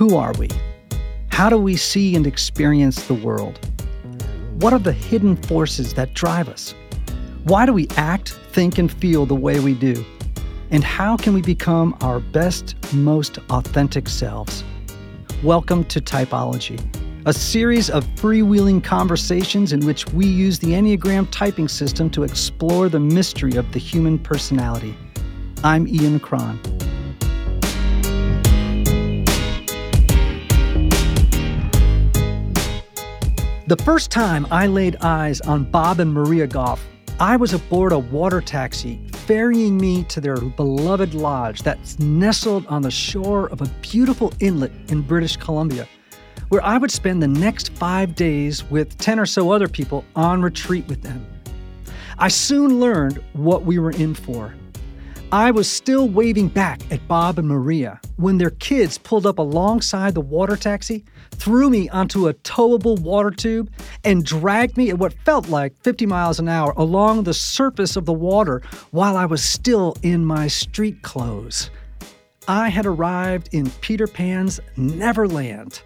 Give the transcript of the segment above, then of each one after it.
Who are we? How do we see and experience the world? What are the hidden forces that drive us? Why do we act, think, and feel the way we do? And how can we become our best, most authentic selves? Welcome to Typology, a series of freewheeling conversations in which we use the Enneagram typing system to explore the mystery of the human personality. I'm Ian Cron. The first time I laid eyes on Bob and Maria Goff, I was aboard a water taxi ferrying me to their beloved lodge that's nestled on the shore of a beautiful inlet in British Columbia, where I would spend the next five days with 10 or so other people on retreat with them. I soon learned what we were in for. I was still waving back at Bob and Maria when their kids pulled up alongside the water taxi, threw me onto a towable water tube, and dragged me at what felt like 50 miles an hour along the surface of the water while I was still in my street clothes. I had arrived in Peter Pan's Neverland,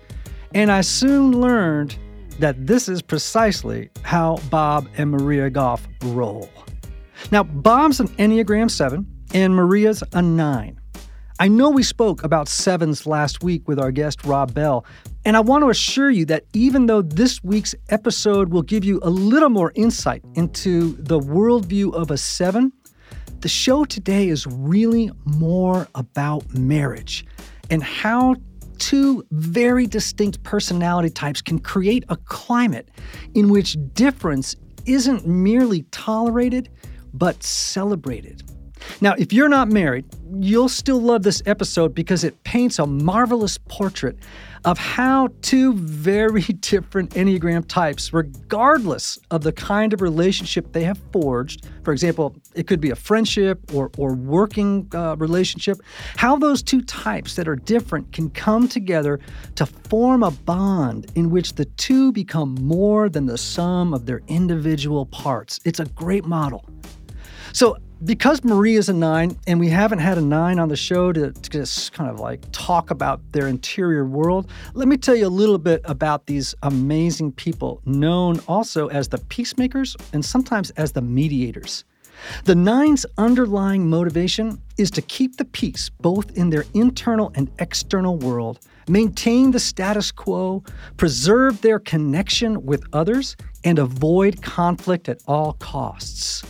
and I soon learned that this is precisely how Bob and Maria Goff roll. Now, Bob's an Enneagram 7 and Maria's a 9. I know we spoke about sevens last week with our guest Rob Bell, and I want to assure you that even though this week's episode will give you a little more insight into the worldview of a seven, the show today is really more about marriage and how two very distinct personality types can create a climate in which difference isn't merely tolerated, but celebrated. Now, if you're not married, you'll still love this episode because it paints a marvelous portrait of how two very different Enneagram types, regardless of the kind of relationship they have forged, for example, it could be a friendship or, or working uh, relationship, how those two types that are different can come together to form a bond in which the two become more than the sum of their individual parts. It's a great model. So, because Marie is a nine, and we haven't had a nine on the show to, to, just kind of like talk about their interior world, let me tell you a little bit about these amazing people, known also as the peacemakers and sometimes as the mediators. The nine's underlying motivation is to keep the peace both in their internal and external world, maintain the status quo, preserve their connection with others, and avoid conflict at all costs.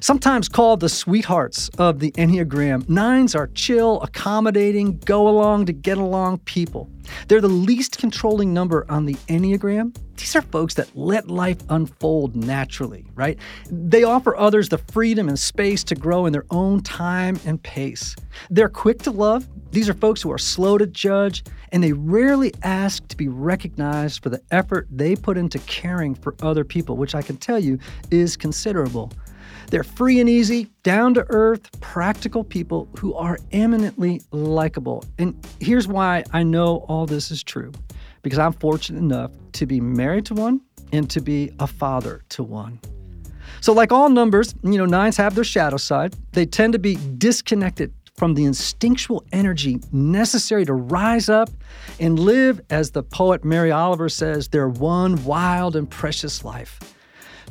Sometimes called the sweethearts of the Enneagram, nines are chill, accommodating, go along to get along people. They're the least controlling number on the Enneagram. These are folks that let life unfold naturally, right? They offer others the freedom and space to grow in their own time and pace. They're quick to love. These are folks who are slow to judge, and they rarely ask to be recognized for the effort they put into caring for other people, which I can tell you is considerable. They're free and easy, down to earth, practical people who are eminently likable. And here's why I know all this is true because I'm fortunate enough to be married to one and to be a father to one. So, like all numbers, you know, nines have their shadow side. They tend to be disconnected from the instinctual energy necessary to rise up and live, as the poet Mary Oliver says, their one wild and precious life.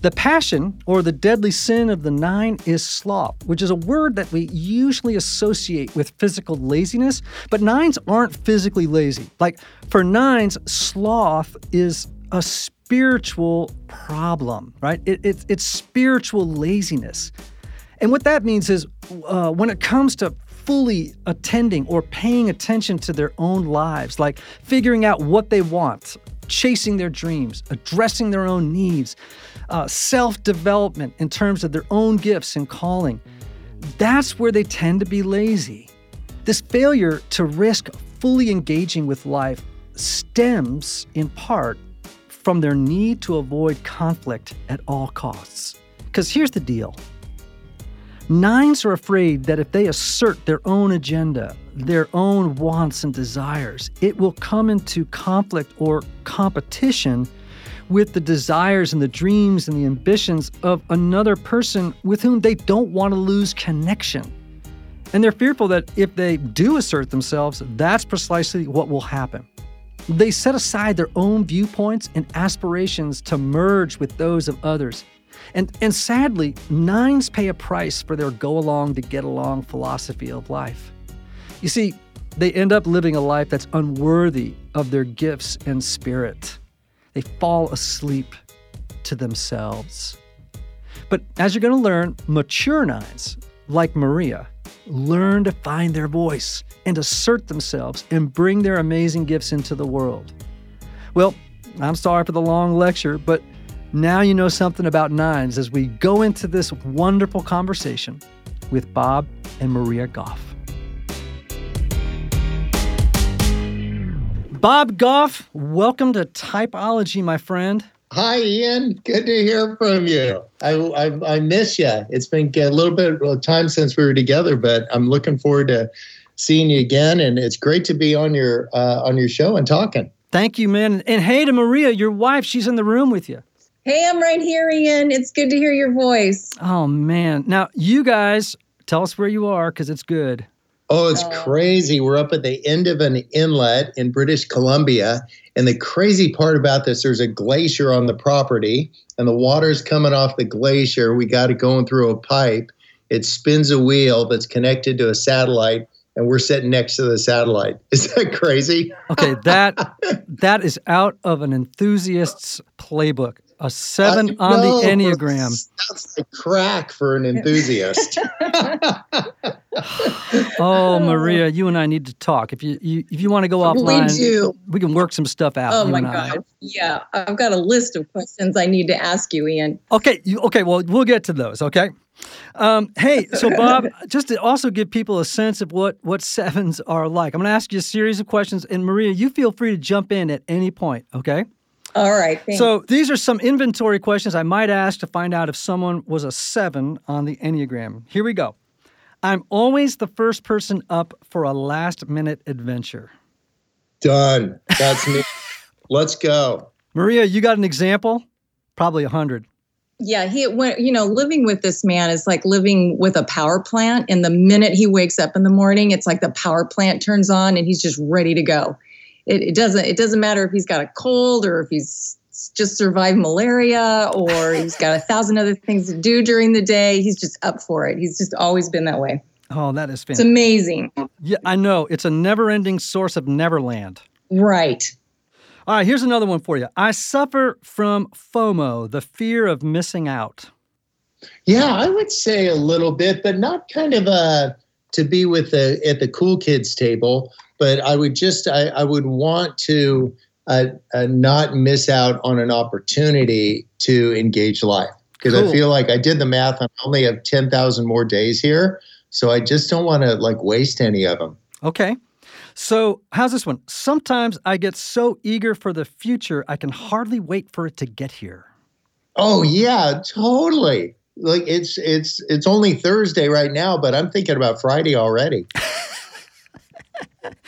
The passion or the deadly sin of the nine is sloth, which is a word that we usually associate with physical laziness, but nines aren't physically lazy. Like for nines, sloth is a spiritual problem, right? It, it, it's spiritual laziness. And what that means is uh, when it comes to fully attending or paying attention to their own lives, like figuring out what they want, chasing their dreams, addressing their own needs, uh, self development in terms of their own gifts and calling. That's where they tend to be lazy. This failure to risk fully engaging with life stems in part from their need to avoid conflict at all costs. Because here's the deal Nines are afraid that if they assert their own agenda, their own wants and desires, it will come into conflict or competition with the desires and the dreams and the ambitions of another person with whom they don't want to lose connection. And they're fearful that if they do assert themselves, that's precisely what will happen. They set aside their own viewpoints and aspirations to merge with those of others. And, and sadly, nines pay a price for their go along to get along philosophy of life. You see, they end up living a life that's unworthy of their gifts and spirit. They fall asleep to themselves. But as you're going to learn, mature nines, like Maria, learn to find their voice and assert themselves and bring their amazing gifts into the world. Well, I'm sorry for the long lecture, but now you know something about nines as we go into this wonderful conversation with Bob and Maria Goff. Bob Goff, welcome to Typology, my friend. Hi, Ian. Good to hear from you. I, I, I miss you. It's been a little bit of time since we were together, but I'm looking forward to seeing you again. And it's great to be on your uh, on your show and talking. Thank you, man. And hey to Maria, your wife. She's in the room with you. Hey, I'm right here, Ian. It's good to hear your voice. Oh man. Now you guys tell us where you are because it's good. Oh, it's oh. crazy. We're up at the end of an inlet in British Columbia. And the crazy part about this, there's a glacier on the property, and the water's coming off the glacier. We got it going through a pipe. It spins a wheel that's connected to a satellite, and we're sitting next to the satellite. Is that crazy? Okay, that that is out of an enthusiast's playbook. A seven on the Enneagram. That's a crack for an enthusiast. oh, Maria, you and I need to talk. If you, you if you want to go offline, we, do. we can work some stuff out. Oh my god, yeah, I've got a list of questions I need to ask you, Ian. Okay, you, okay, well we'll get to those. Okay. Um, hey, so Bob, just to also give people a sense of what what sevens are like, I'm going to ask you a series of questions, and Maria, you feel free to jump in at any point. Okay. All right. Thanks. So these are some inventory questions I might ask to find out if someone was a seven on the Enneagram. Here we go. I'm always the first person up for a last minute adventure. Done. That's me. Let's go. Maria, you got an example? Probably a hundred. Yeah, he went, you know, living with this man is like living with a power plant. And the minute he wakes up in the morning, it's like the power plant turns on and he's just ready to go it, it doesn't it doesn't matter if he's got a cold or if he's just survived malaria or he's got a thousand other things to do during the day. He's just up for it. He's just always been that way. Oh, that is fantastic. It's amazing. Yeah, I know. It's a never ending source of Neverland. Right. All right, here's another one for you. I suffer from FOMO, the fear of missing out. Yeah, I would say a little bit, but not kind of a to be with the at the cool kids table but I would just I, I would want to uh, uh, not miss out on an opportunity to engage life because cool. I feel like I did the math. I only have ten thousand more days here, so I just don't want to like waste any of them. Okay. So, how's this one? Sometimes I get so eager for the future, I can hardly wait for it to get here. Oh yeah, totally. Like it's it's it's only Thursday right now, but I'm thinking about Friday already.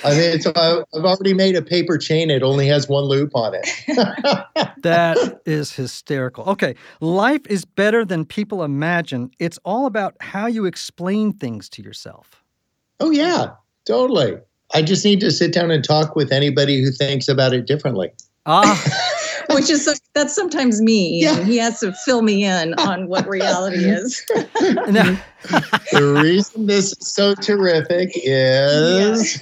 I mean, so I've already made a paper chain. It only has one loop on it. that is hysterical. Okay, life is better than people imagine. It's all about how you explain things to yourself. Oh, yeah, totally. I just need to sit down and talk with anybody who thinks about it differently. Ah. which is that's sometimes me. Yeah. he has to fill me in on what reality is. the reason this is so terrific is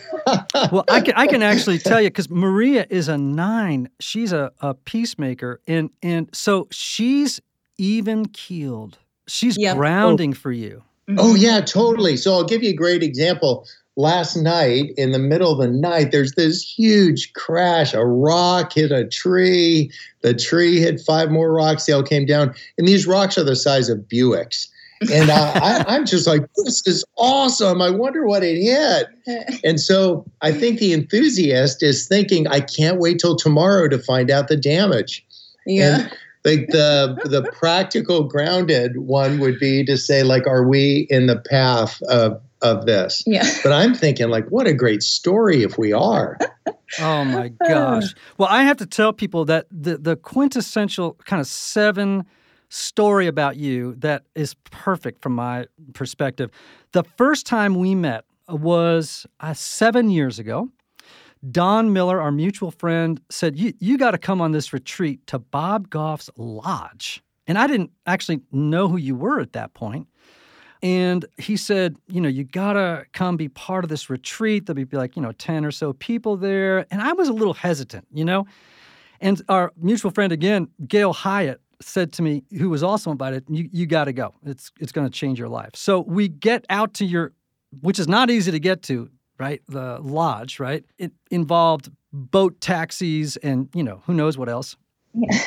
well, I can I can actually tell you because Maria is a nine. She's a, a peacemaker, and and so she's even keeled. She's yep. grounding oh. for you. Mm-hmm. Oh yeah, totally. So I'll give you a great example last night in the middle of the night there's this huge crash. A rock hit a tree. The tree hit five more rocks. They all came down. And these rocks are the size of buicks. And uh, I, am just like this is awesome. I wonder what it hit. And so i think the enthusiast is thinking i can't wait till tomorrow to find out the damage. Yeah. And, like the the practical grounded one would be to say like are we in the path of of this. Yeah. But I'm thinking, like, what a great story if we are. oh my gosh. Well, I have to tell people that the the quintessential kind of seven story about you that is perfect from my perspective. The first time we met was uh, seven years ago. Don Miller, our mutual friend, said, You, you got to come on this retreat to Bob Goff's lodge. And I didn't actually know who you were at that point. And he said, you know, you gotta come be part of this retreat. There'll be like, you know, 10 or so people there. And I was a little hesitant, you know? And our mutual friend again, Gail Hyatt, said to me, who was also invited, you, you gotta go. It's it's gonna change your life. So we get out to your which is not easy to get to, right? The lodge, right? It involved boat taxis and, you know, who knows what else. Yeah.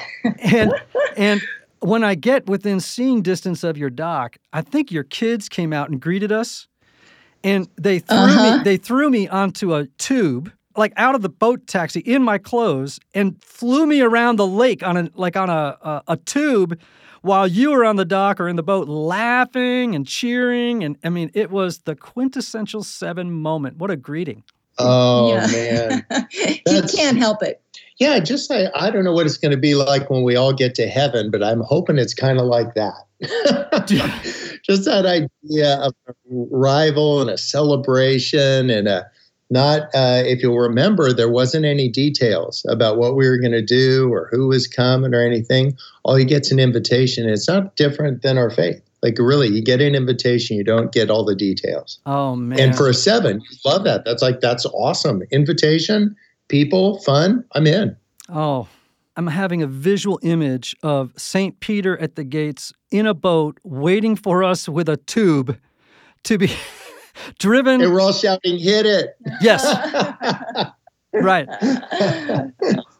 and and when I get within seeing distance of your dock, I think your kids came out and greeted us, and they threw uh-huh. me. They threw me onto a tube, like out of the boat taxi in my clothes, and flew me around the lake on a like on a a, a tube, while you were on the dock or in the boat laughing and cheering. And I mean, it was the quintessential seven moment. What a greeting! Oh yeah. man, you can't help it yeah, just I, I don't know what it's going to be like when we all get to heaven, but I'm hoping it's kind of like that. just that idea of a rival and a celebration and a not uh, if you'll remember there wasn't any details about what we were going to do or who was coming or anything. All you get's an invitation it's not different than our faith. Like really you get an invitation you don't get all the details. Oh man. And for a seven you love that. That's like that's awesome. Invitation people, fun, I'm in. Oh, I'm having a visual image of St. Peter at the gates in a boat waiting for us with a tube to be driven. And we're all shouting, hit it. Yes. right.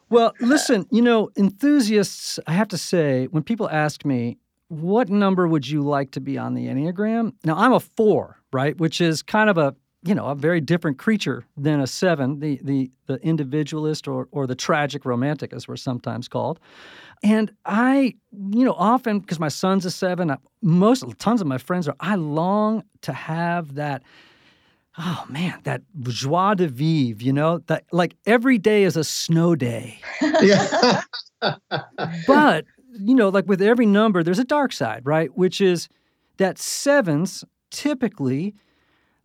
Well, listen, you know, enthusiasts, I have to say, when people ask me, what number would you like to be on the Enneagram? Now, I'm a four, right? Which is kind of a you know, a very different creature than a seven, the the the individualist or or the tragic romantic, as we're sometimes called. And I, you know, often because my son's a seven, most tons of my friends are. I long to have that. Oh man, that joie de vivre, you know, that like every day is a snow day. yeah. but you know, like with every number, there's a dark side, right? Which is that sevens typically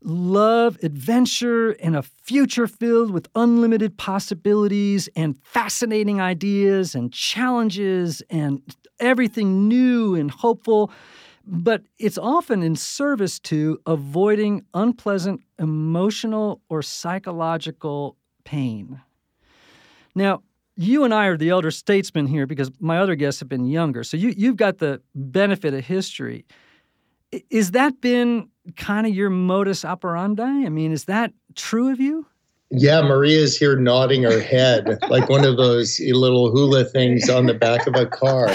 love adventure and a future filled with unlimited possibilities and fascinating ideas and challenges and everything new and hopeful. But it's often in service to avoiding unpleasant emotional or psychological pain. Now, you and I are the elder statesmen here because my other guests have been younger. So you, you've got the benefit of history. Is that been kind of your modus operandi? I mean, is that true of you? Yeah, Maria's here nodding her head like one of those little hula things on the back of a car.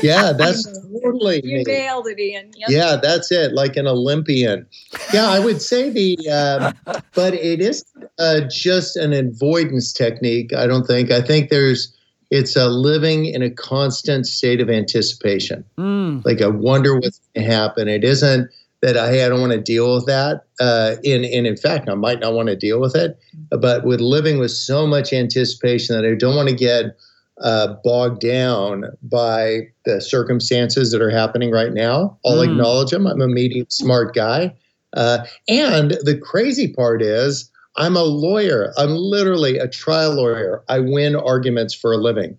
Yeah, that's totally you me. nailed it, Ian. Yep. Yeah, that's it, like an Olympian. Yeah, I would say the, um, but it is uh, just an avoidance technique. I don't think. I think there's it's a living in a constant state of anticipation. Mm. Like I wonder what's going to happen. It isn't that hey, I don't want to deal with that. Uh, and, and in fact, I might not want to deal with it. But with living with so much anticipation that I don't want to get uh, bogged down by the circumstances that are happening right now. I'll mm. acknowledge them. I'm a medium smart guy. Uh, and the crazy part is, I'm a lawyer. I'm literally a trial lawyer. I win arguments for a living.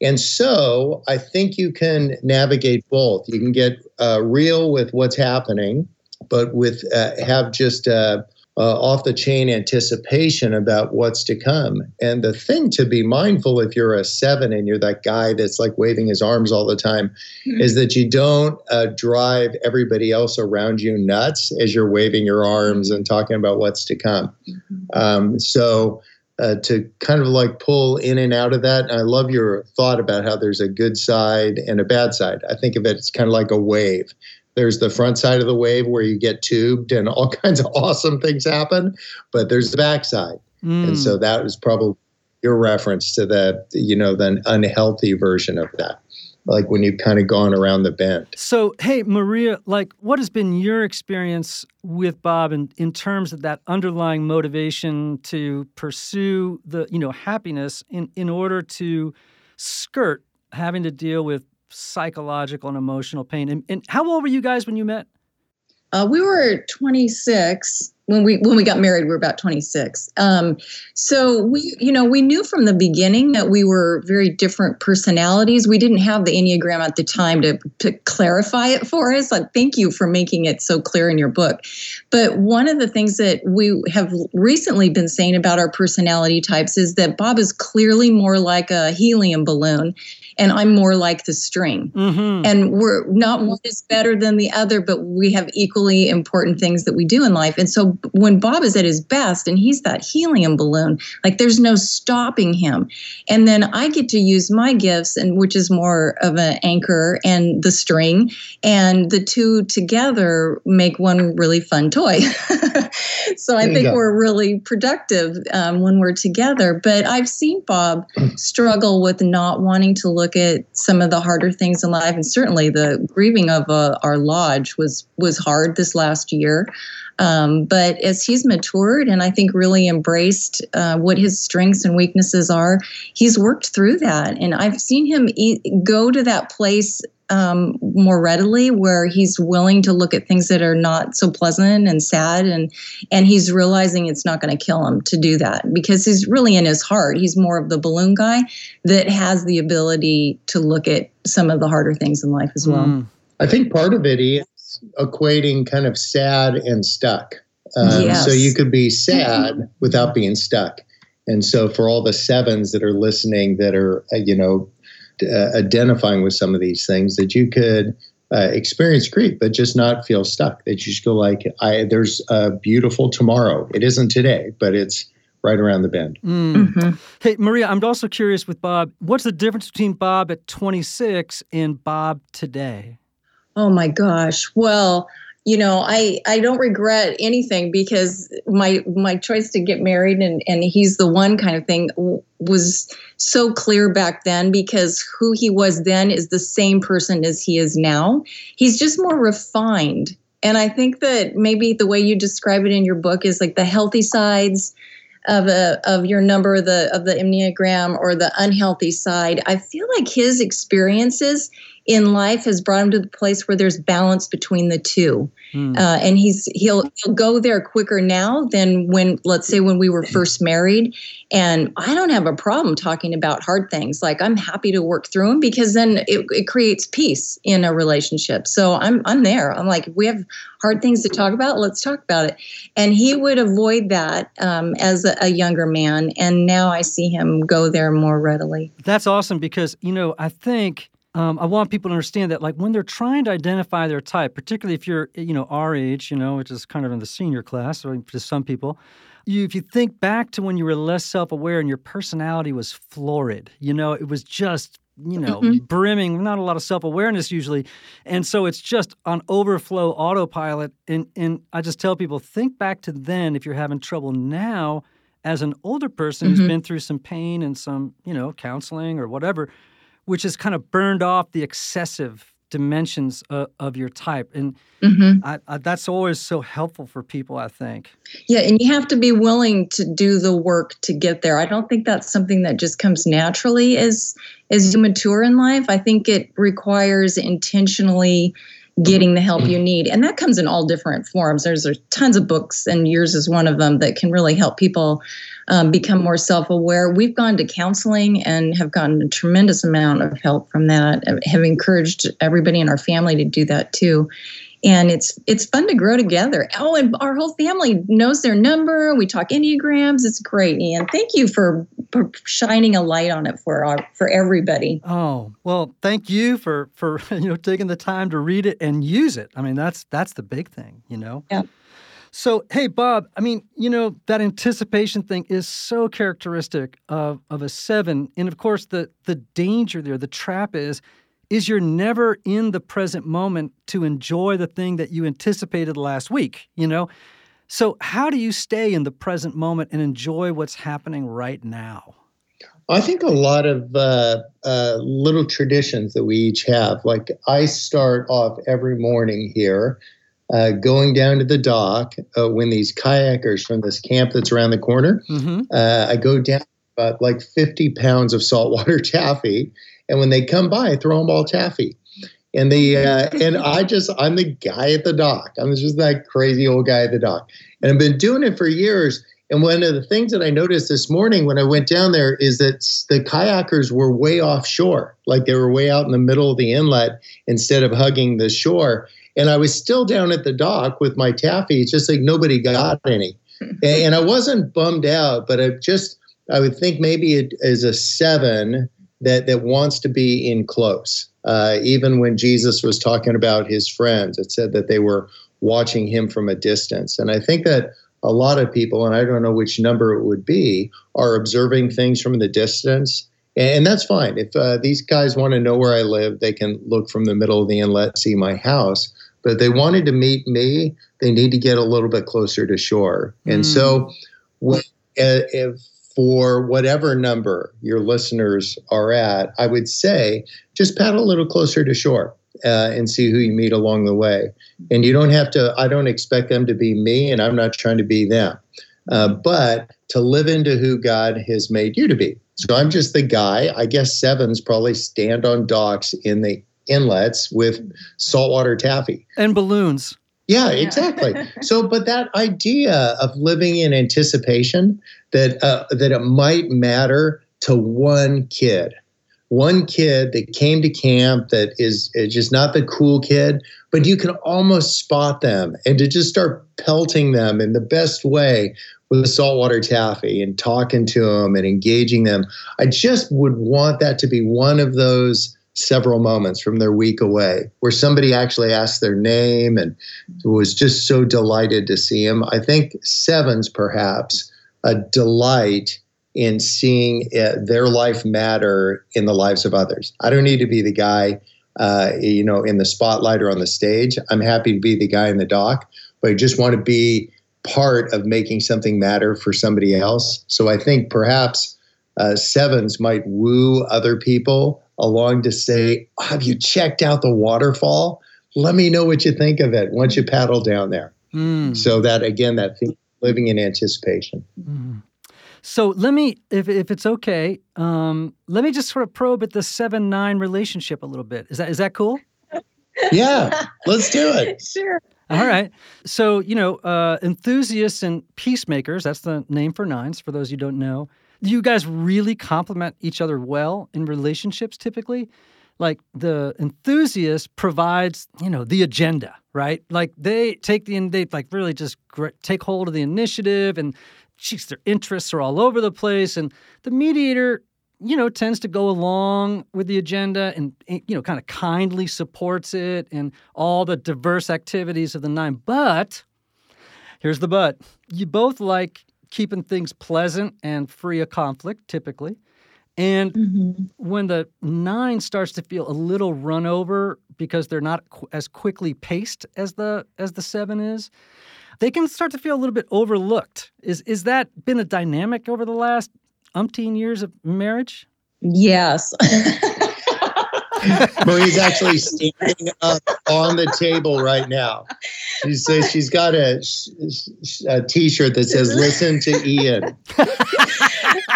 And so I think you can navigate both. You can get uh, real with what's happening, but with uh, have just uh, uh, off the chain anticipation about what's to come. And the thing to be mindful if you're a seven and you're that guy that's like waving his arms all the time mm-hmm. is that you don't uh, drive everybody else around you nuts as you're waving your arms and talking about what's to come. Mm-hmm. Um, so uh, to kind of like pull in and out of that. And I love your thought about how there's a good side and a bad side. I think of it as kind of like a wave. There's the front side of the wave where you get tubed and all kinds of awesome things happen, but there's the back side. Mm. And so that was probably your reference to the, you know, the unhealthy version of that like when you've kind of gone around the bend. So, hey, Maria, like what has been your experience with Bob in, in terms of that underlying motivation to pursue the, you know, happiness in, in order to skirt having to deal with psychological and emotional pain. And, and how old were you guys when you met? Uh, we were 26 when we when we got married. We were about 26. Um, so we, you know, we knew from the beginning that we were very different personalities. We didn't have the enneagram at the time to to clarify it for us. Like, thank you for making it so clear in your book. But one of the things that we have recently been saying about our personality types is that Bob is clearly more like a helium balloon and I'm more like the string. Mm-hmm. And we're not one is better than the other, but we have equally important things that we do in life. And so when Bob is at his best and he's that helium balloon, like there's no stopping him. And then I get to use my gifts and which is more of an anchor and the string and the two together make one really fun toy. so I think we're really productive um, when we're together. But I've seen Bob struggle with not wanting to look at some of the harder things in life, and certainly the grieving of uh, our lodge was was hard this last year. Um, but as he's matured and I think really embraced uh, what his strengths and weaknesses are, he's worked through that. And I've seen him eat, go to that place um, more readily where he's willing to look at things that are not so pleasant and sad and and he's realizing it's not going to kill him to do that because he's really in his heart he's more of the balloon guy that has the ability to look at some of the harder things in life as well mm. i think part of it is equating kind of sad and stuck um, yes. so you could be sad without being stuck and so for all the sevens that are listening that are uh, you know uh, identifying with some of these things that you could uh, experience grief, but just not feel stuck. That you just go like, I there's a beautiful tomorrow. It isn't today, but it's right around the bend. Mm. Mm-hmm. Hey, Maria, I'm also curious with Bob. What's the difference between Bob at 26 and Bob today? Oh my gosh. Well, you know i i don't regret anything because my my choice to get married and and he's the one kind of thing was so clear back then because who he was then is the same person as he is now. He's just more refined. And i think that maybe the way you describe it in your book is like the healthy sides of a of your number the of the enneagram or the unhealthy side. I feel like his experiences in life has brought him to the place where there's balance between the two. Mm. Uh, and he's he'll he'll go there quicker now than when let's say when we were first married. And I don't have a problem talking about hard things. Like I'm happy to work through them because then it, it creates peace in a relationship. So I'm I'm there. I'm like we have hard things to talk about. Let's talk about it. And he would avoid that um, as a, a younger man. And now I see him go there more readily. That's awesome because you know I think um, I want people to understand that, like, when they're trying to identify their type, particularly if you're, you know, our age, you know, which is kind of in the senior class, or to some people, you, if you think back to when you were less self-aware and your personality was florid, you know, it was just, you know, mm-hmm. brimming, not a lot of self-awareness usually, and so it's just on overflow autopilot. And and I just tell people, think back to then if you're having trouble now. As an older person mm-hmm. who's been through some pain and some, you know, counseling or whatever, which has kind of burned off the excessive dimensions of, of your type and mm-hmm. I, I, that's always so helpful for people i think yeah and you have to be willing to do the work to get there i don't think that's something that just comes naturally as as you mature in life i think it requires intentionally getting the help you need. And that comes in all different forms. There's, there's tons of books, and yours is one of them that can really help people um, become more self aware. We've gone to counseling and have gotten a tremendous amount of help from that. Have encouraged everybody in our family to do that too and it's it's fun to grow together. Oh, and our whole family knows their number. We talk enneagrams. It's great, Ian. Thank you for, for shining a light on it for our for everybody. Oh well, thank you for for you know taking the time to read it and use it. I mean, that's that's the big thing, you know. Yeah. So, hey, Bob, I mean, you know, that anticipation thing is so characteristic of, of a seven. And of course, the, the danger there, the trap is is you're never in the present moment to enjoy the thing that you anticipated last week, you know? So, how do you stay in the present moment and enjoy what's happening right now? I think a lot of uh, uh, little traditions that we each have. Like, I start off every morning here uh, going down to the dock uh, when these kayakers from this camp that's around the corner, mm-hmm. Uh, I go down about like 50 pounds of saltwater taffy And when they come by, I throw them all taffy. And the uh, and I just I'm the guy at the dock. I'm just that crazy old guy at the dock, and I've been doing it for years. And one of the things that I noticed this morning when I went down there is that the kayakers were way offshore, like they were way out in the middle of the inlet instead of hugging the shore. And I was still down at the dock with my taffy. It's just like nobody got any. and I wasn't bummed out, but I just I would think maybe it is a seven that that wants to be in close. Uh, even when Jesus was talking about his friends, it said that they were watching him from a distance. And I think that a lot of people, and I don't know which number it would be, are observing things from the distance. And that's fine. If uh, these guys want to know where I live, they can look from the middle of the inlet, see my house. But if they wanted to meet me, they need to get a little bit closer to shore. And mm. so, when, uh, if for whatever number your listeners are at, I would say just paddle a little closer to shore uh, and see who you meet along the way. And you don't have to, I don't expect them to be me, and I'm not trying to be them, uh, but to live into who God has made you to be. So I'm just the guy. I guess sevens probably stand on docks in the inlets with saltwater taffy and balloons. Yeah, exactly. so, but that idea of living in anticipation that uh, that it might matter to one kid, one kid that came to camp that is, is just not the cool kid, but you can almost spot them and to just start pelting them in the best way with saltwater taffy and talking to them and engaging them. I just would want that to be one of those several moments from their week away where somebody actually asked their name and was just so delighted to see him. I think sevens, perhaps, a delight in seeing uh, their life matter in the lives of others. I don't need to be the guy, uh, you know, in the spotlight or on the stage. I'm happy to be the guy in the dock, but I just want to be part of making something matter for somebody else. So I think perhaps uh, sevens might woo other people along to say, Have you checked out the waterfall? Let me know what you think of it once you paddle down there. Mm. So that again, that thing, living in anticipation. Mm. So let me, if, if it's okay, um, let me just sort of probe at the seven nine relationship a little bit. Is that is that cool? yeah, let's do it. Sure. All right. So, you know, uh, enthusiasts and peacemakers, that's the name for nines, for those you don't know you guys really complement each other well in relationships typically? Like the enthusiast provides, you know, the agenda, right? Like they take the they like really just take hold of the initiative and geez, their interests are all over the place. And the mediator, you know, tends to go along with the agenda and, eh, you know, kind of kindly supports it and all the diverse activities of the nine. But here's the but you both like keeping things pleasant and free of conflict, typically. And mm-hmm. when the nine starts to feel a little run over because they're not qu- as quickly paced as the as the seven is, they can start to feel a little bit overlooked. Is is that been a dynamic over the last umpteen years of marriage? Yes. Marie's actually standing up on the table right now. She says she's got a, a t-shirt that says "Listen to Ian."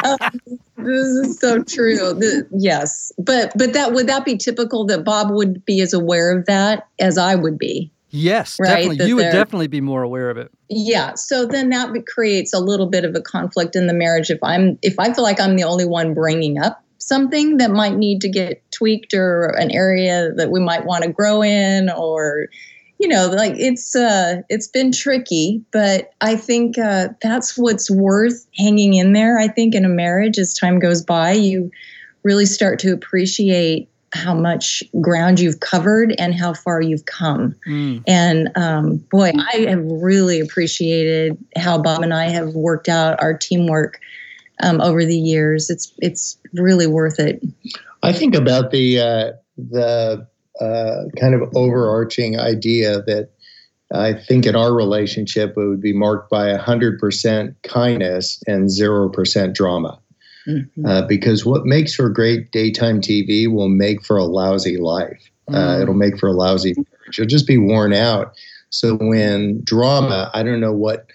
um, this is so true. The, yes, but but that would that be typical that Bob would be as aware of that as I would be. Yes, right? definitely. That you would definitely be more aware of it. Yeah. So then that creates a little bit of a conflict in the marriage if I'm if I feel like I'm the only one bringing up something that might need to get tweaked or an area that we might want to grow in or you know like it's uh it's been tricky but i think uh that's what's worth hanging in there i think in a marriage as time goes by you really start to appreciate how much ground you've covered and how far you've come. Mm. And um, boy, I have really appreciated how Bob and I have worked out our teamwork um, over the years. It's it's really worth it. I think about the uh, the uh, kind of overarching idea that I think in our relationship it would be marked by hundred percent kindness and zero percent drama. Mm-hmm. Uh, because what makes for great daytime TV will make for a lousy life. Uh, mm. it'll make for a lousy marriage. You'll just be worn out. So when drama, I don't know what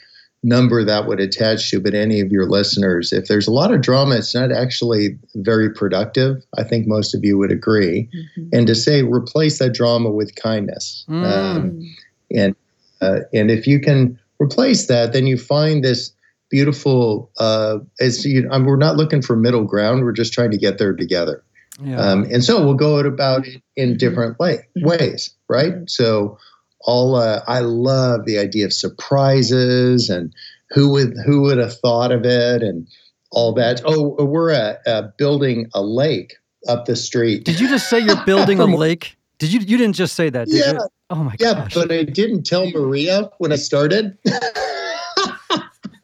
number that would attach to, but any of your listeners, if there's a lot of drama, it's not actually very productive. I think most of you would agree. Mm-hmm. And to say replace that drama with kindness, mm. um, and uh, and if you can replace that, then you find this beautiful. Uh, as you, um, we're not looking for middle ground. We're just trying to get there together. Yeah. Um, and so we'll go about it in mm-hmm. different way, ways, right? So all uh, I love the idea of surprises and who would who would have thought of it and all that. Oh, we're uh, uh, building a lake up the street. Did you just say you're building a lake? Did you? You didn't just say that, yeah. You? Oh my god. Yeah, gosh. but I didn't tell Maria when I started.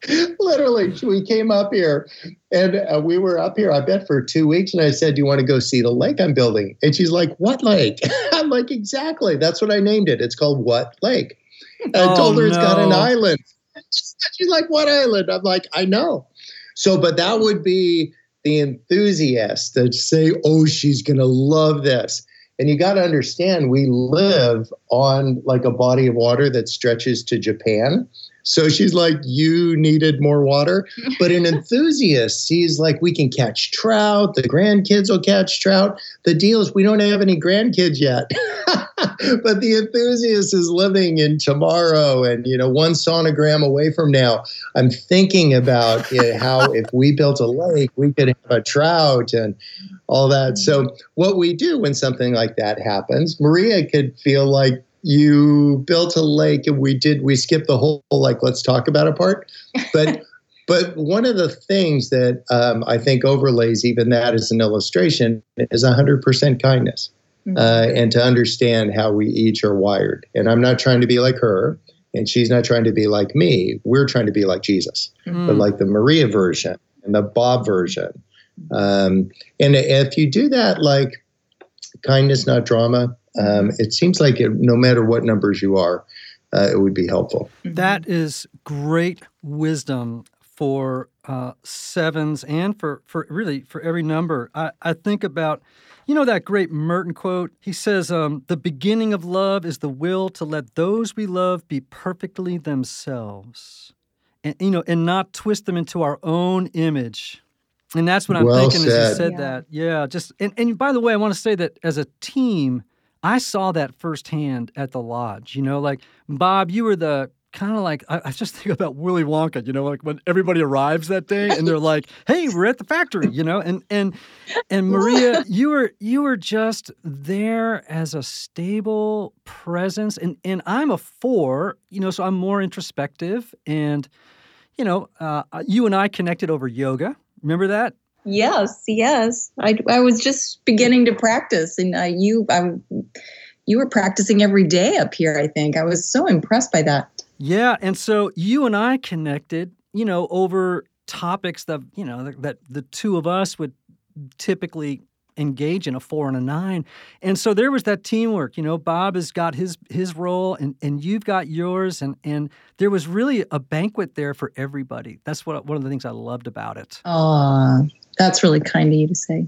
Literally, we came up here and uh, we were up here, I bet, for two weeks. And I said, Do you want to go see the lake I'm building? And she's like, What lake? I'm like, Exactly. That's what I named it. It's called What Lake? And I oh, told her no. it's got an island. She's like, What island? I'm like, I know. So, but that would be the enthusiast that say, Oh, she's going to love this. And you got to understand, we live on like a body of water that stretches to Japan. So she's like, You needed more water. But an enthusiast sees like we can catch trout, the grandkids will catch trout. The deal is we don't have any grandkids yet. but the enthusiast is living in tomorrow and you know one sonogram away from now i'm thinking about you know, how if we built a lake we could have a trout and all that so what we do when something like that happens maria could feel like you built a lake and we did we skipped the whole like let's talk about it part. But but one of the things that um, i think overlays even that as an illustration is 100% kindness mm-hmm. uh, and to understand how we each are wired. And i'm not trying to be like her and she's not trying to be like me. We're trying to be like jesus mm-hmm. but like the maria version and the bob version. Um, and if you do that like kindness not drama um, it seems like it, no matter what numbers you are, uh, it would be helpful. Mm-hmm. That is great wisdom for uh, sevens and for, for really for every number. I, I think about, you know, that great Merton quote. He says, um, The beginning of love is the will to let those we love be perfectly themselves. And, you know, and not twist them into our own image. And that's what I'm well thinking said. as you said yeah. that. Yeah. Just and, and by the way, I want to say that as a team, I saw that firsthand at the lodge. You know, like Bob, you were the kind of like I, I, just think about Willy Wonka. You know, like when everybody arrives that day and they're like, "Hey, we're at the factory," you know, and and and Maria, you were you were just there as a stable presence, and and I'm a four, you know, so I'm more introspective, and you know, uh, you and I connected over yoga. Remember that? Yes, yes. I, I was just beginning to practice, and uh, you, I, you were practicing every day up here. I think I was so impressed by that. Yeah, and so you and I connected, you know, over topics that you know that the two of us would typically engage in a four and a nine. And so there was that teamwork. You know, Bob has got his his role and, and you've got yours and and there was really a banquet there for everybody. That's what one of the things I loved about it. Oh, that's really kind of you to say.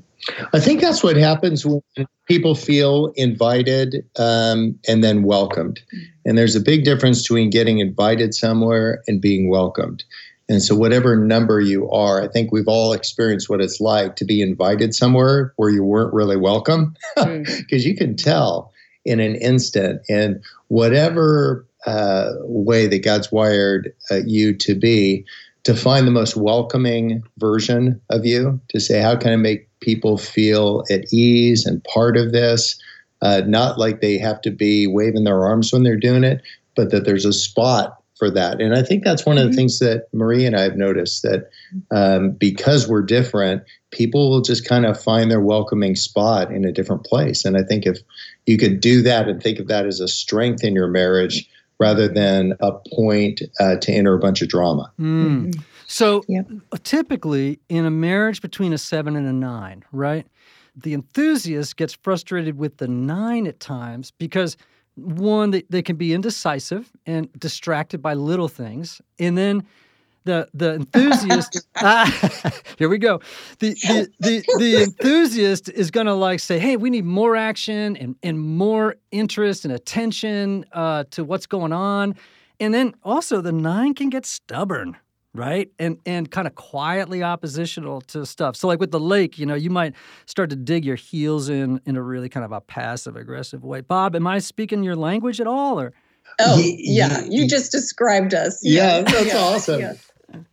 I think that's what happens when people feel invited um, and then welcomed. And there's a big difference between getting invited somewhere and being welcomed. And so, whatever number you are, I think we've all experienced what it's like to be invited somewhere where you weren't really welcome, because mm. you can tell in an instant. And whatever uh, way that God's wired uh, you to be, to find the most welcoming version of you, to say, how can I make people feel at ease and part of this? Uh, not like they have to be waving their arms when they're doing it, but that there's a spot for that. And I think that's one of the mm-hmm. things that Marie and I have noticed that um, because we're different, people will just kind of find their welcoming spot in a different place. And I think if you could do that and think of that as a strength in your marriage rather than a point uh, to enter a bunch of drama. Mm. So yep. typically in a marriage between a seven and a nine, right? The enthusiast gets frustrated with the nine at times because one they, they can be indecisive and distracted by little things and then the the enthusiast ah, here we go the the the, the enthusiast is going to like say hey we need more action and, and more interest and attention uh, to what's going on And then also the nine can get stubborn, right? And and kind of quietly oppositional to stuff. So like with the lake, you know, you might start to dig your heels in in a really kind of a passive aggressive way. Bob, am I speaking your language at all or Oh, yeah, you just described us. Yeah, that's yeah. awesome. Yeah.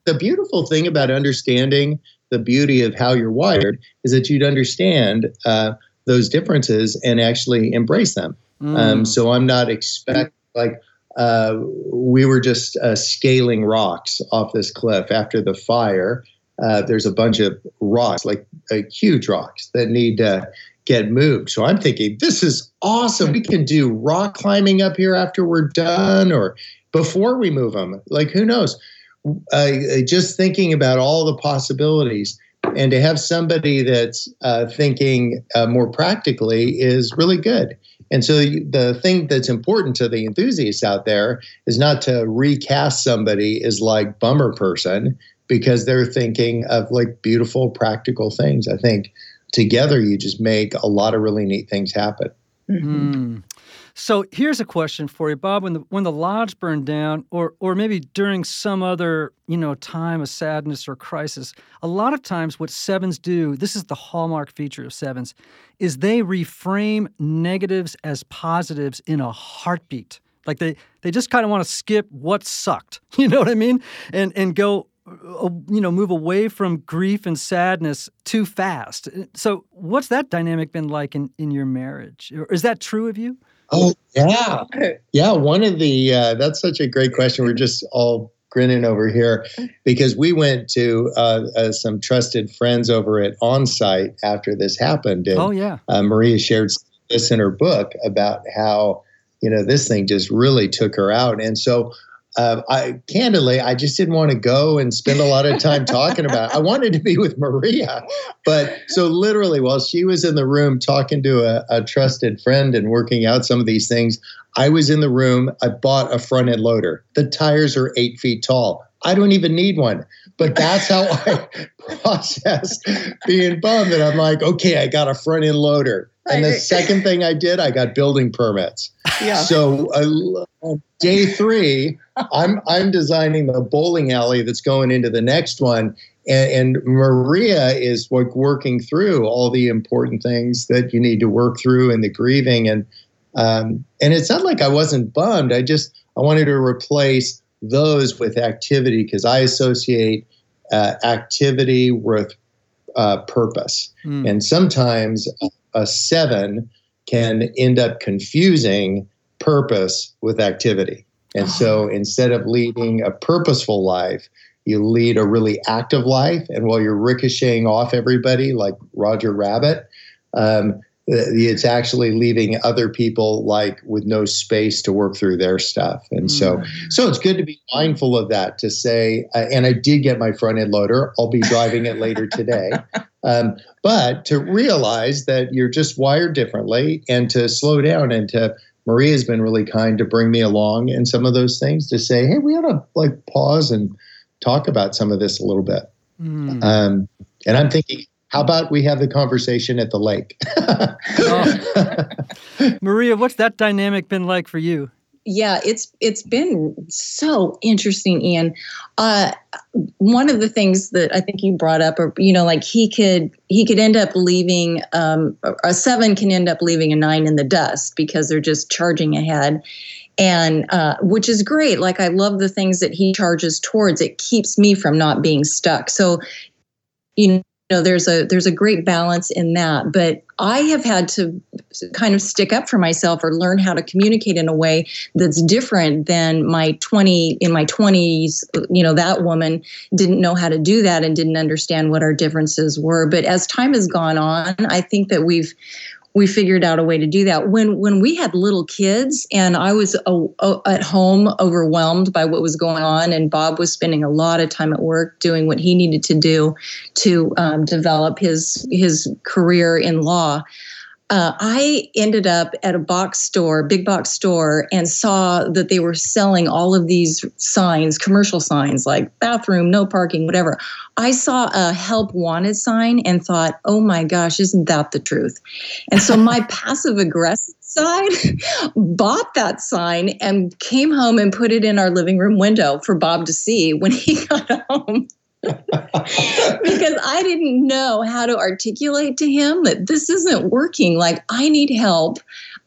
The beautiful thing about understanding the beauty of how you're wired is that you'd understand uh, those differences and actually embrace them. Mm. Um, so I'm not expect like uh, we were just uh, scaling rocks off this cliff after the fire. Uh, there's a bunch of rocks, like uh, huge rocks, that need to get moved. So I'm thinking, this is awesome. We can do rock climbing up here after we're done or before we move them. Like, who knows? Uh, just thinking about all the possibilities and to have somebody that's uh, thinking uh, more practically is really good. And so the thing that's important to the enthusiasts out there is not to recast somebody as like bummer person because they're thinking of like beautiful practical things. I think together you just make a lot of really neat things happen. Mm-hmm. Mm. So here's a question for you, Bob. When the when the lodge burned down, or or maybe during some other you know time of sadness or crisis, a lot of times what sevens do, this is the hallmark feature of sevens, is they reframe negatives as positives in a heartbeat. Like they they just kind of want to skip what sucked. You know what I mean? And and go uh, you know move away from grief and sadness too fast so what's that dynamic been like in, in your marriage is that true of you Oh yeah, yeah. One of the uh, that's such a great question. We're just all grinning over here because we went to uh, uh, some trusted friends over at OnSite after this happened. And, oh yeah, uh, Maria shared this in her book about how you know this thing just really took her out, and so uh, I candidly, I just didn't want to go and spend a lot of time talking about. It. I wanted to be with Maria, but so literally, while she was in the room talking to a, a trusted friend and working out some of these things, I was in the room. I bought a front end loader. The tires are eight feet tall. I don't even need one. But that's how I processed being bummed. And I'm like, okay, I got a front end loader. And the second thing I did, I got building permits. Yeah. So uh, day three, I'm I'm designing the bowling alley that's going into the next one, and, and Maria is like working through all the important things that you need to work through and the grieving and um, and it's not like I wasn't bummed. I just I wanted to replace those with activity because I associate uh, activity with uh, purpose, mm. and sometimes a seven can end up confusing purpose with activity. And so instead of leading a purposeful life, you lead a really active life. And while you're ricocheting off everybody like Roger Rabbit, um, it's actually leaving other people like with no space to work through their stuff and so mm. so it's good to be mindful of that to say uh, and i did get my front end loader i'll be driving it later today um, but to realize that you're just wired differently and to slow down and to Maria's been really kind to bring me along in some of those things to say, hey, we ought to like pause and talk about some of this a little bit. Mm. Um, and I'm thinking, how about we have the conversation at the lake? oh. Maria, what's that dynamic been like for you? yeah, it's it's been so interesting, Ian. Uh, one of the things that I think you brought up, or you know, like he could he could end up leaving um, a seven can end up leaving a nine in the dust because they're just charging ahead, and uh, which is great. Like I love the things that he charges towards. It keeps me from not being stuck. So, you know know there's a there's a great balance in that but i have had to kind of stick up for myself or learn how to communicate in a way that's different than my 20 in my 20s you know that woman didn't know how to do that and didn't understand what our differences were. But as time has gone on i think that we've we figured out a way to do that. When when we had little kids and I was uh, uh, at home overwhelmed by what was going on, and Bob was spending a lot of time at work doing what he needed to do to um, develop his his career in law uh, I ended up at a box store, big box store, and saw that they were selling all of these signs, commercial signs like bathroom, no parking, whatever. I saw a help wanted sign and thought, oh my gosh, isn't that the truth? And so my passive aggressive outside, bought that sign, and came home and put it in our living room window for Bob to see when he got home. because I didn't know how to articulate to him that this isn't working. Like, I need help.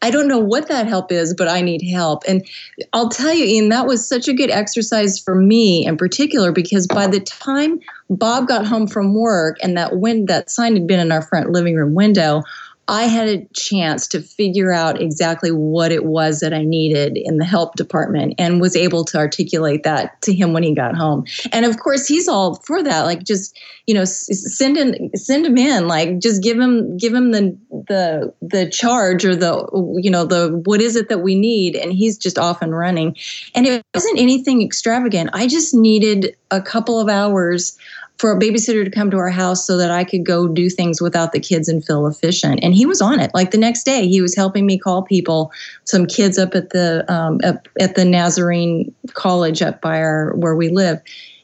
I don't know what that help is, but I need help. And I'll tell you, Ian, that was such a good exercise for me in particular because by the time Bob got home from work and that wind that sign had been in our front living room window, I had a chance to figure out exactly what it was that I needed in the help department and was able to articulate that to him when he got home. And of course, he's all for that. Like just, you know, send him send him in, like just give him give him the the the charge or the you know, the what is it that we need and he's just off and running. And it wasn't anything extravagant. I just needed a couple of hours for a babysitter to come to our house so that I could go do things without the kids and feel efficient. And he was on it. Like the next day, he was helping me call people, some kids up at the um, up at the Nazarene College up by our where we live,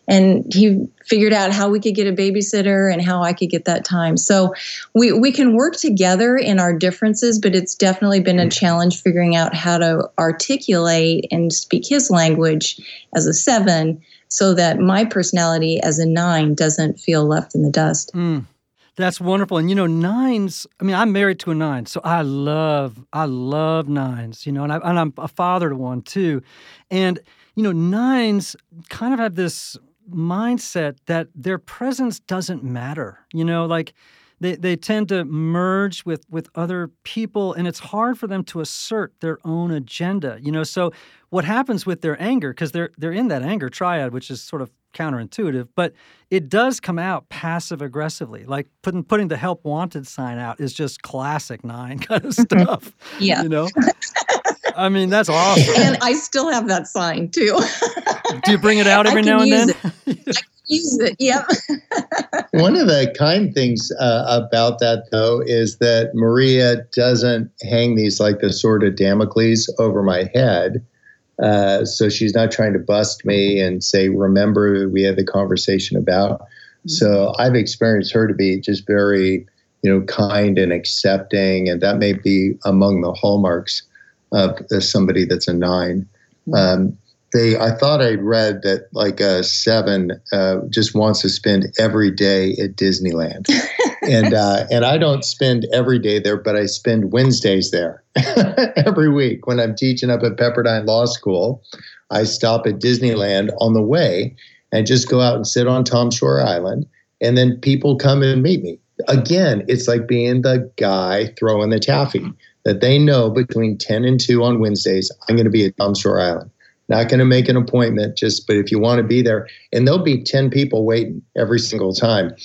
and he figured out how we could get a babysitter and how I could get that time. So we we can work together in our differences, but it's definitely been a challenge figuring out how to articulate and speak his language as a seven so that my personality as a nine doesn't feel left in the dust. Mm, that's wonderful. And you know, nines, I mean, I'm married to a nine, so I love, I love nines, you know, and, I, and I'm a father to one too. And, you know, nines kind of have this mindset that their presence doesn't matter, you know, like, they, they tend to merge with with other people and it's hard for them to assert their own agenda you know so what happens with their anger because they're they're in that anger triad which is sort of counterintuitive but it does come out passive aggressively like putting putting the help wanted sign out is just classic nine kind of mm-hmm. stuff yeah you know I mean, that's awesome. And I still have that sign too. Do you bring it out every now and then? Use it. Yep. One of the kind things uh, about that, though, is that Maria doesn't hang these like the sword of Damocles over my head. Uh, so she's not trying to bust me and say, remember, we had the conversation about. Mm-hmm. So I've experienced her to be just very, you know, kind and accepting. And that may be among the hallmarks of somebody that's a 9 mm-hmm. um, they I thought I'd read that like a seven uh, just wants to spend every day at Disneyland, and uh, and I don't spend every day there, but I spend Wednesdays there every week when I'm teaching up at Pepperdine Law School. I stop at Disneyland on the way and just go out and sit on Tom Sawyer Island, and then people come and meet me. Again, it's like being the guy throwing the taffy that they know between 10 and 2 on Wednesdays, I'm going to be at Tom Sawyer Island not going to make an appointment just but if you want to be there and there'll be 10 people waiting every single time.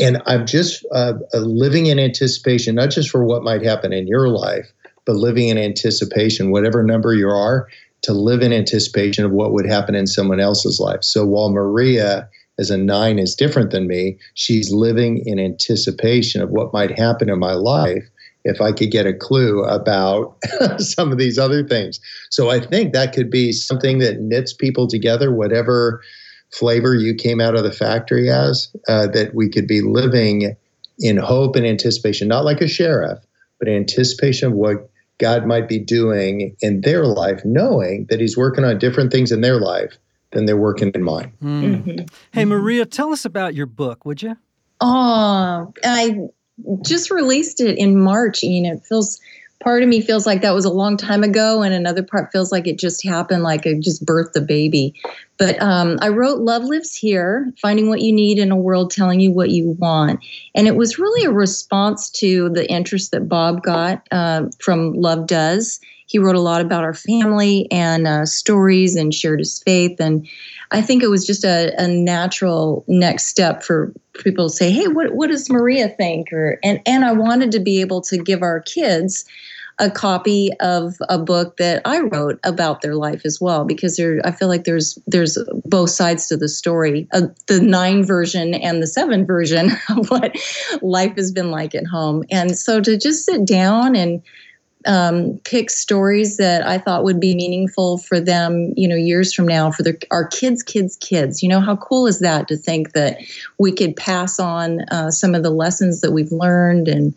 And i'm just uh, uh, living in anticipation not just for what might happen in your life but living in anticipation whatever number you are to live in anticipation of what would happen in someone else's life. So while maria as a nine is different than me she's living in anticipation of what might happen in my life if I could get a clue about some of these other things. So I think that could be something that knits people together, whatever flavor you came out of the factory as, uh, that we could be living in hope and anticipation, not like a sheriff, but anticipation of what God might be doing in their life, knowing that He's working on different things in their life than they're working in mine. Mm. Mm-hmm. Hey, Maria, tell us about your book, would you? Oh, I just released it in March, and it feels part of me feels like that was a long time ago, and another part feels like it just happened, like I just birthed a baby. But um, I wrote Love Lives Here Finding What You Need in a World Telling You What You Want. And it was really a response to the interest that Bob got uh, from Love Does. He wrote a lot about our family and uh, stories and shared his faith. And I think it was just a, a natural next step for people to say, "Hey, what what does Maria think?" Or and and I wanted to be able to give our kids a copy of a book that I wrote about their life as well because there I feel like there's there's both sides to the story uh, the 9 version and the 7 version of what life has been like at home and so to just sit down and um, pick stories that I thought would be meaningful for them, you know, years from now for their, our kids, kids, kids. You know, how cool is that to think that we could pass on uh, some of the lessons that we've learned and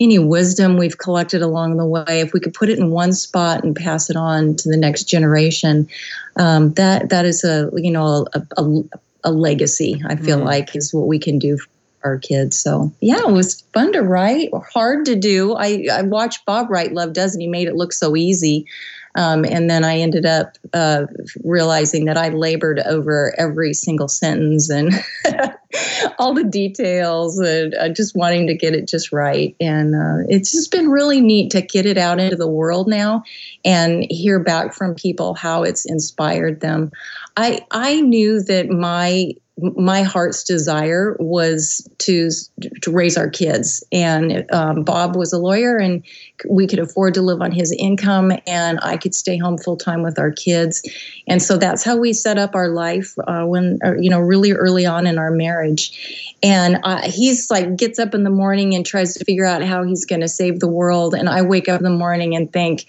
any wisdom we've collected along the way. If we could put it in one spot and pass it on to the next generation, um, that that is a you know a, a, a legacy. I feel mm. like is what we can do our kids. So yeah, it was fun to write, hard to do. I, I watched Bob write Love Does and he made it look so easy. Um, and then I ended up uh, realizing that I labored over every single sentence and all the details and uh, just wanting to get it just right. And uh, it's just been really neat to get it out into the world now and hear back from people how it's inspired them. I I knew that my my heart's desire was to to raise our kids and um, bob was a lawyer and we could afford to live on his income and i could stay home full time with our kids and so that's how we set up our life uh, when uh, you know really early on in our marriage and uh, he's like gets up in the morning and tries to figure out how he's going to save the world and i wake up in the morning and think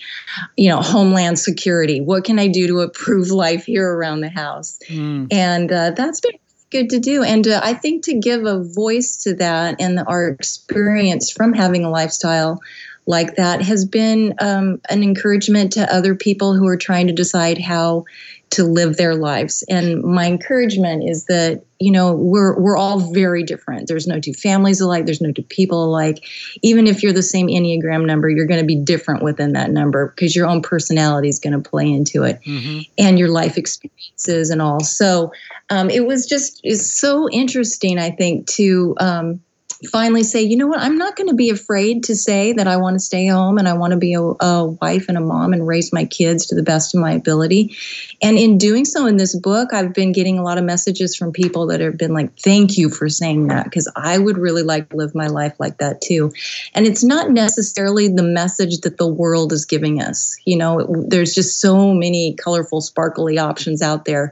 you know homeland security what can i do to improve life here around the house mm. and uh, that's been good to do. And uh, I think to give a voice to that and our experience from having a lifestyle like that has been um, an encouragement to other people who are trying to decide how to live their lives. And my encouragement is that you know we're we're all very different. There's no two families alike. There's no two people alike. Even if you're the same enneagram number, you're going to be different within that number because your own personality is going to play into it, mm-hmm. and your life experiences and all. So um, it was just it's so interesting. I think to um, finally say, you know what, I'm not going to be afraid to say that I want to stay home and I want to be a, a, wife and a mom and raise my kids to the best of my ability. And in doing so in this book, I've been getting a lot of messages from people that have been like, thank you for saying that because I would really like to live my life like that too. And it's not necessarily the message that the world is giving us. You know, there's just so many colorful, sparkly options out there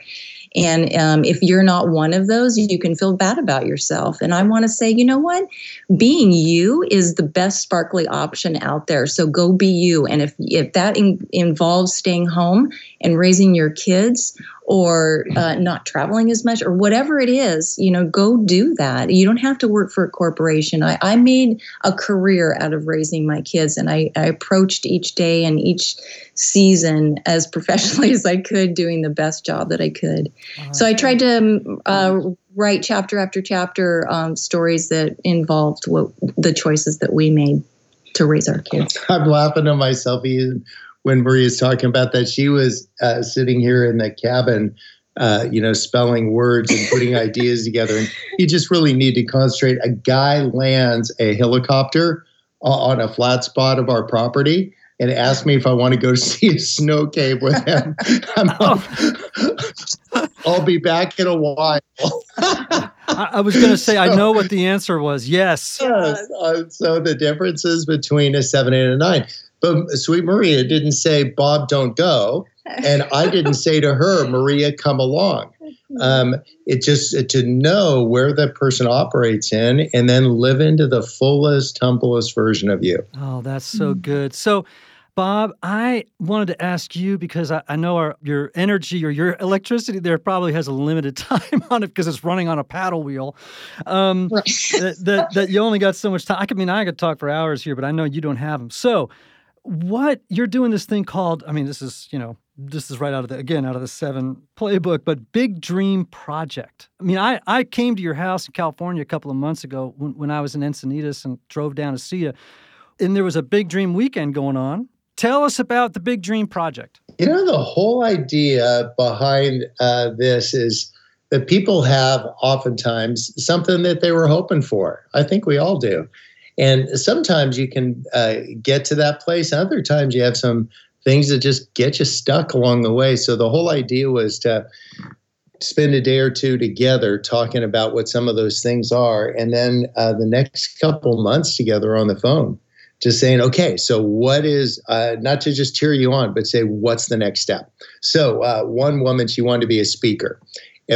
and um, if you're not one of those, you can feel bad about yourself. And I want to say, you know what? Being you is the best sparkly option out there. So go be you. And if if that in, involves staying home and raising your kids or uh, not traveling as much or whatever it is, you know, go do that. You don't have to work for a corporation. I, I made a career out of raising my kids and I, I approached each day and each season as professionally as I could, doing the best job that I could. Uh-huh. So I tried to um, uh, write chapter after chapter um, stories that involved what the choices that we made to raise our kids. I'm laughing to myself even when Maria's talking about that, she was uh, sitting here in the cabin, uh, you know, spelling words and putting ideas together. And you just really need to concentrate. A guy lands a helicopter on a flat spot of our property and asked me if I want to go see a snow cave with him. I'll be back in a while. I, I was going to say, so, I know what the answer was. Yes. yes. Uh, so the differences between a seven and a nine. But Sweet Maria didn't say, Bob, don't go. And I didn't say to her, Maria, come along. Um, it just to know where that person operates in and then live into the fullest, humblest version of you. Oh, that's so mm. good. So, Bob, I wanted to ask you because I, I know our, your energy or your electricity there probably has a limited time on it because it's running on a paddle wheel. Um, right. that, that, that, you only got so much time. I could mean I could talk for hours here, but I know you don't have them. So, what you're doing this thing called i mean this is you know this is right out of the again out of the seven playbook but big dream project. I mean i i came to your house in california a couple of months ago when, when i was in encinitas and drove down to see you and there was a big dream weekend going on. Tell us about the big dream project. You know the whole idea behind uh, this is that people have oftentimes something that they were hoping for. I think we all do and sometimes you can uh, get to that place. Other times you have some things that just get you stuck along the way. So the whole idea was to spend a day or two together talking about what some of those things are, and then uh, the next couple months together on the phone, just saying, okay, so what is uh, not to just cheer you on, but say what's the next step. So uh, one woman she wanted to be a speaker,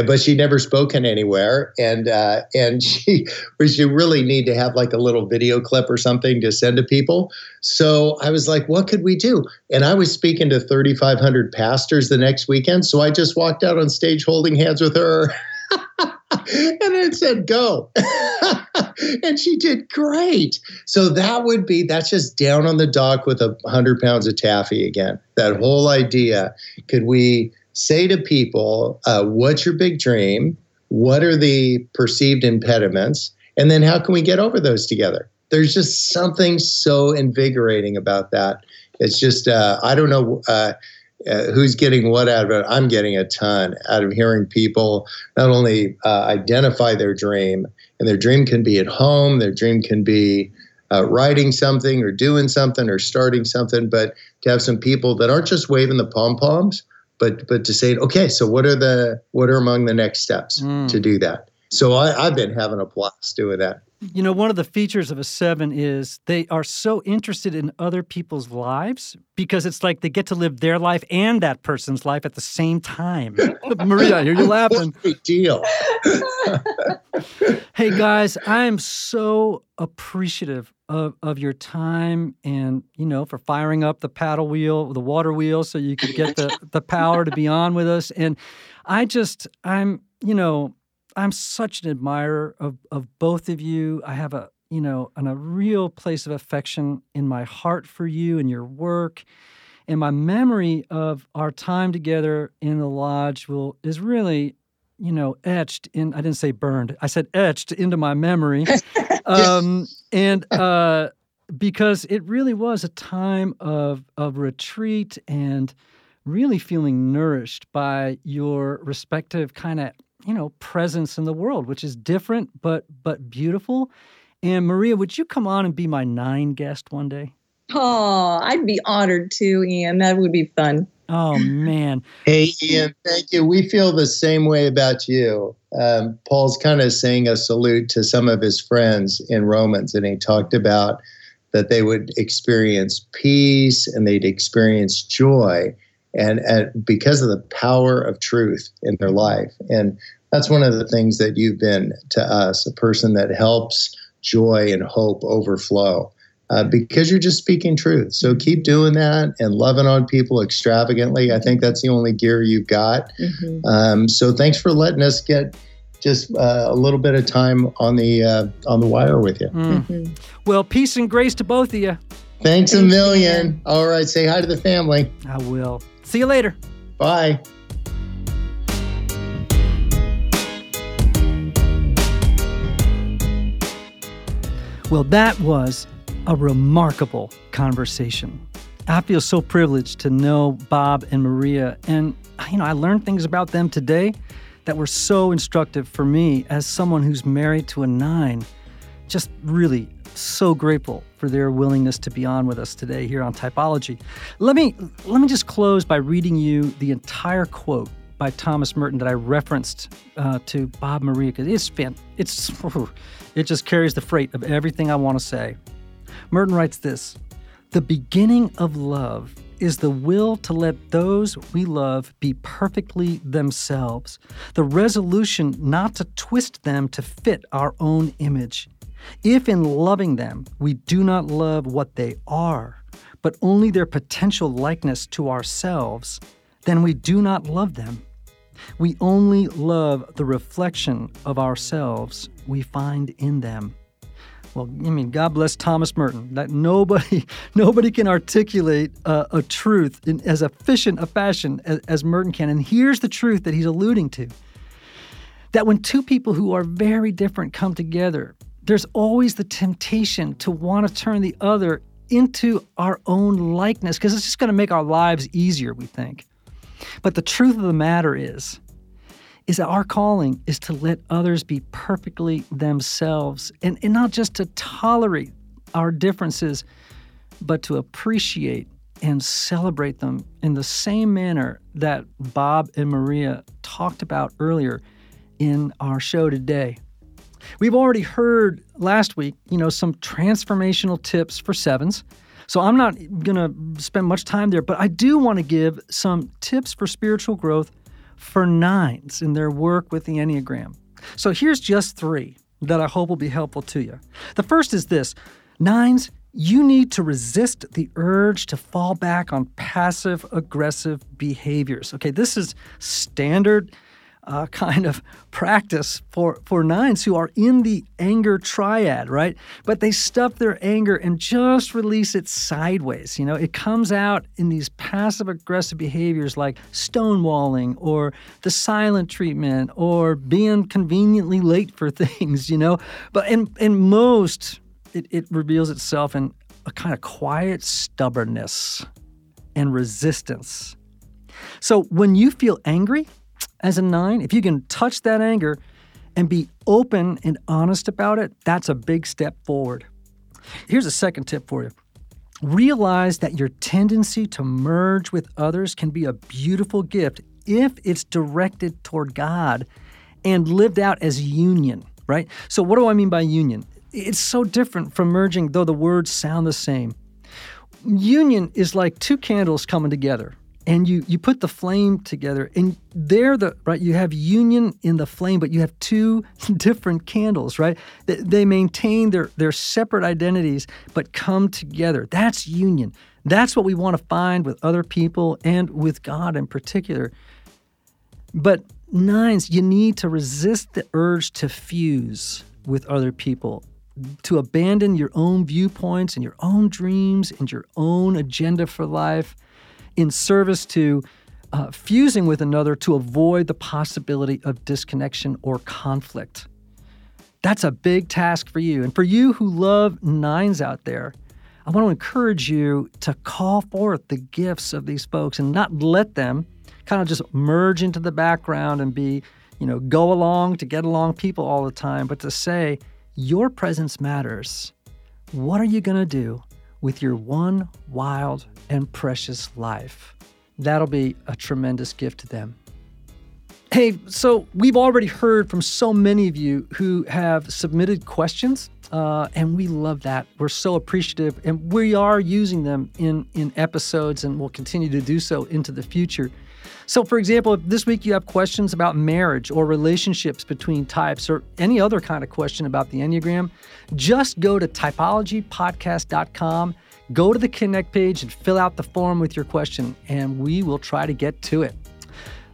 but she'd never spoken anywhere, and uh, and she she really need to have like a little video clip or something to send to people. So I was like, what could we do? And I was speaking to 3,500 pastors the next weekend, so I just walked out on stage holding hands with her. and it said go and she did great so that would be that's just down on the dock with a hundred pounds of taffy again that whole idea could we say to people, uh, what's your big dream? What are the perceived impediments? And then how can we get over those together? There's just something so invigorating about that. It's just, uh, I don't know uh, uh, who's getting what out of it. I'm getting a ton out of hearing people not only uh, identify their dream, and their dream can be at home, their dream can be uh, writing something or doing something or starting something, but to have some people that aren't just waving the pom poms, but but to say, okay, so what are the what are among the next steps mm. to do that? So I, I've been having a blast doing that. You know, one of the features of a seven is they are so interested in other people's lives because it's like they get to live their life and that person's life at the same time. Maria, I hear you laughing. Big deal. hey guys, I am so appreciative of, of your time and you know for firing up the paddle wheel, the water wheel, so you could get the the power to be on with us. And I just I'm you know I'm such an admirer of of both of you. I have a you know an, a real place of affection in my heart for you and your work. And my memory of our time together in the lodge will is really you know, etched in, I didn't say burned, I said etched into my memory. um, and uh, because it really was a time of, of retreat and really feeling nourished by your respective kind of, you know, presence in the world, which is different but but beautiful. And Maria, would you come on and be my nine guest one day? Oh, I'd be honored to, Ian. That would be fun. Oh man. hey Ian, thank you. We feel the same way about you. Um, Paul's kind of saying a salute to some of his friends in Romans, and he talked about that they would experience peace and they'd experience joy, and, and because of the power of truth in their life. And that's one of the things that you've been to us, a person that helps joy and hope overflow uh, because you're just speaking truth. So keep doing that and loving on people extravagantly. I think that's the only gear you've got. Mm-hmm. Um, so thanks for letting us get just uh, a little bit of time on the uh, on the wire with you. Mm. Mm-hmm. Well, peace and grace to both of you. Thanks, Thanks a million. Man. All right, say hi to the family. I will. See you later. Bye. Well, that was a remarkable conversation. I feel so privileged to know Bob and Maria, and you know, I learned things about them today that were so instructive for me as someone who's married to a nine. Just really so grateful for their willingness to be on with us today here on Typology. Let me let me just close by reading you the entire quote by Thomas Merton that I referenced uh, to Bob Maria because it's fan, it's it just carries the freight of everything I want to say. Merton writes this The beginning of love is the will to let those we love be perfectly themselves, the resolution not to twist them to fit our own image. If in loving them we do not love what they are, but only their potential likeness to ourselves, then we do not love them. We only love the reflection of ourselves we find in them. Well, I mean, God bless Thomas Merton. That nobody, nobody can articulate uh, a truth in as efficient a fashion as, as Merton can. And here's the truth that he's alluding to: that when two people who are very different come together, there's always the temptation to want to turn the other into our own likeness because it's just going to make our lives easier. We think, but the truth of the matter is is that our calling is to let others be perfectly themselves and, and not just to tolerate our differences, but to appreciate and celebrate them in the same manner that Bob and Maria talked about earlier in our show today. We've already heard last week, you know, some transformational tips for sevens. So I'm not going to spend much time there, but I do want to give some tips for spiritual growth for nines in their work with the Enneagram. So here's just three that I hope will be helpful to you. The first is this Nines, you need to resist the urge to fall back on passive aggressive behaviors. Okay, this is standard uh, kind of practice for, for nines who are in the anger triad, right? But they stuff their anger and just release it sideways. You know, it comes out in these passive aggressive behaviors like stonewalling or the silent treatment or being conveniently late for things, you know? But in, in most it, it reveals itself in a kind of quiet stubbornness and resistance. So when you feel angry as a nine, if you can touch that anger and be open and honest about it, that's a big step forward. Here's a second tip for you. Realize that your tendency to merge with others can be a beautiful gift if it's directed toward God and lived out as union, right? So, what do I mean by union? It's so different from merging, though the words sound the same. Union is like two candles coming together, and you you put the flame together, and they're the right. You have union in the flame, but you have two different candles, right? They, they maintain their their separate identities, but come together. That's union. That's what we want to find with other people and with God in particular. But nines, you need to resist the urge to fuse with other people to abandon your own viewpoints and your own dreams and your own agenda for life in service to uh, fusing with another to avoid the possibility of disconnection or conflict. That's a big task for you. And for you who love nines out there, I want to encourage you to call forth the gifts of these folks and not let them kind of just merge into the background and be, you know, go along to get along people all the time, but to say, your presence matters. What are you going to do with your one wild and precious life? That'll be a tremendous gift to them. Hey, so we've already heard from so many of you who have submitted questions, uh, and we love that. We're so appreciative, and we are using them in, in episodes, and we'll continue to do so into the future. So, for example, if this week you have questions about marriage or relationships between types or any other kind of question about the Enneagram, just go to typologypodcast.com, go to the Connect page, and fill out the form with your question, and we will try to get to it.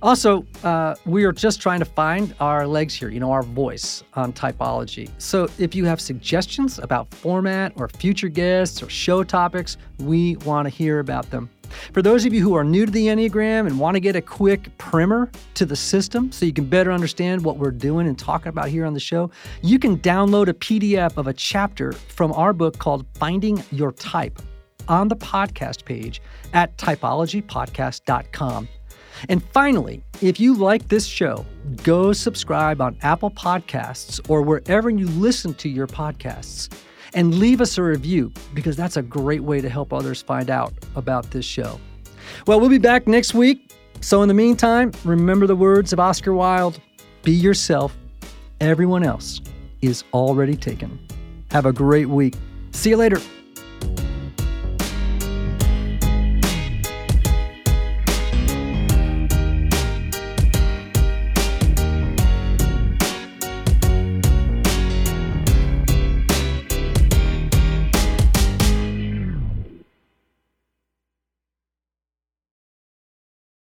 Also, uh, we are just trying to find our legs here, you know, our voice on typology. So if you have suggestions about format or future guests or show topics, we want to hear about them. For those of you who are new to the Enneagram and want to get a quick primer to the system so you can better understand what we're doing and talking about here on the show, you can download a PDF of a chapter from our book called Finding Your Type on the podcast page at typologypodcast.com. And finally, if you like this show, go subscribe on Apple Podcasts or wherever you listen to your podcasts and leave us a review because that's a great way to help others find out about this show. Well, we'll be back next week. So, in the meantime, remember the words of Oscar Wilde be yourself. Everyone else is already taken. Have a great week. See you later.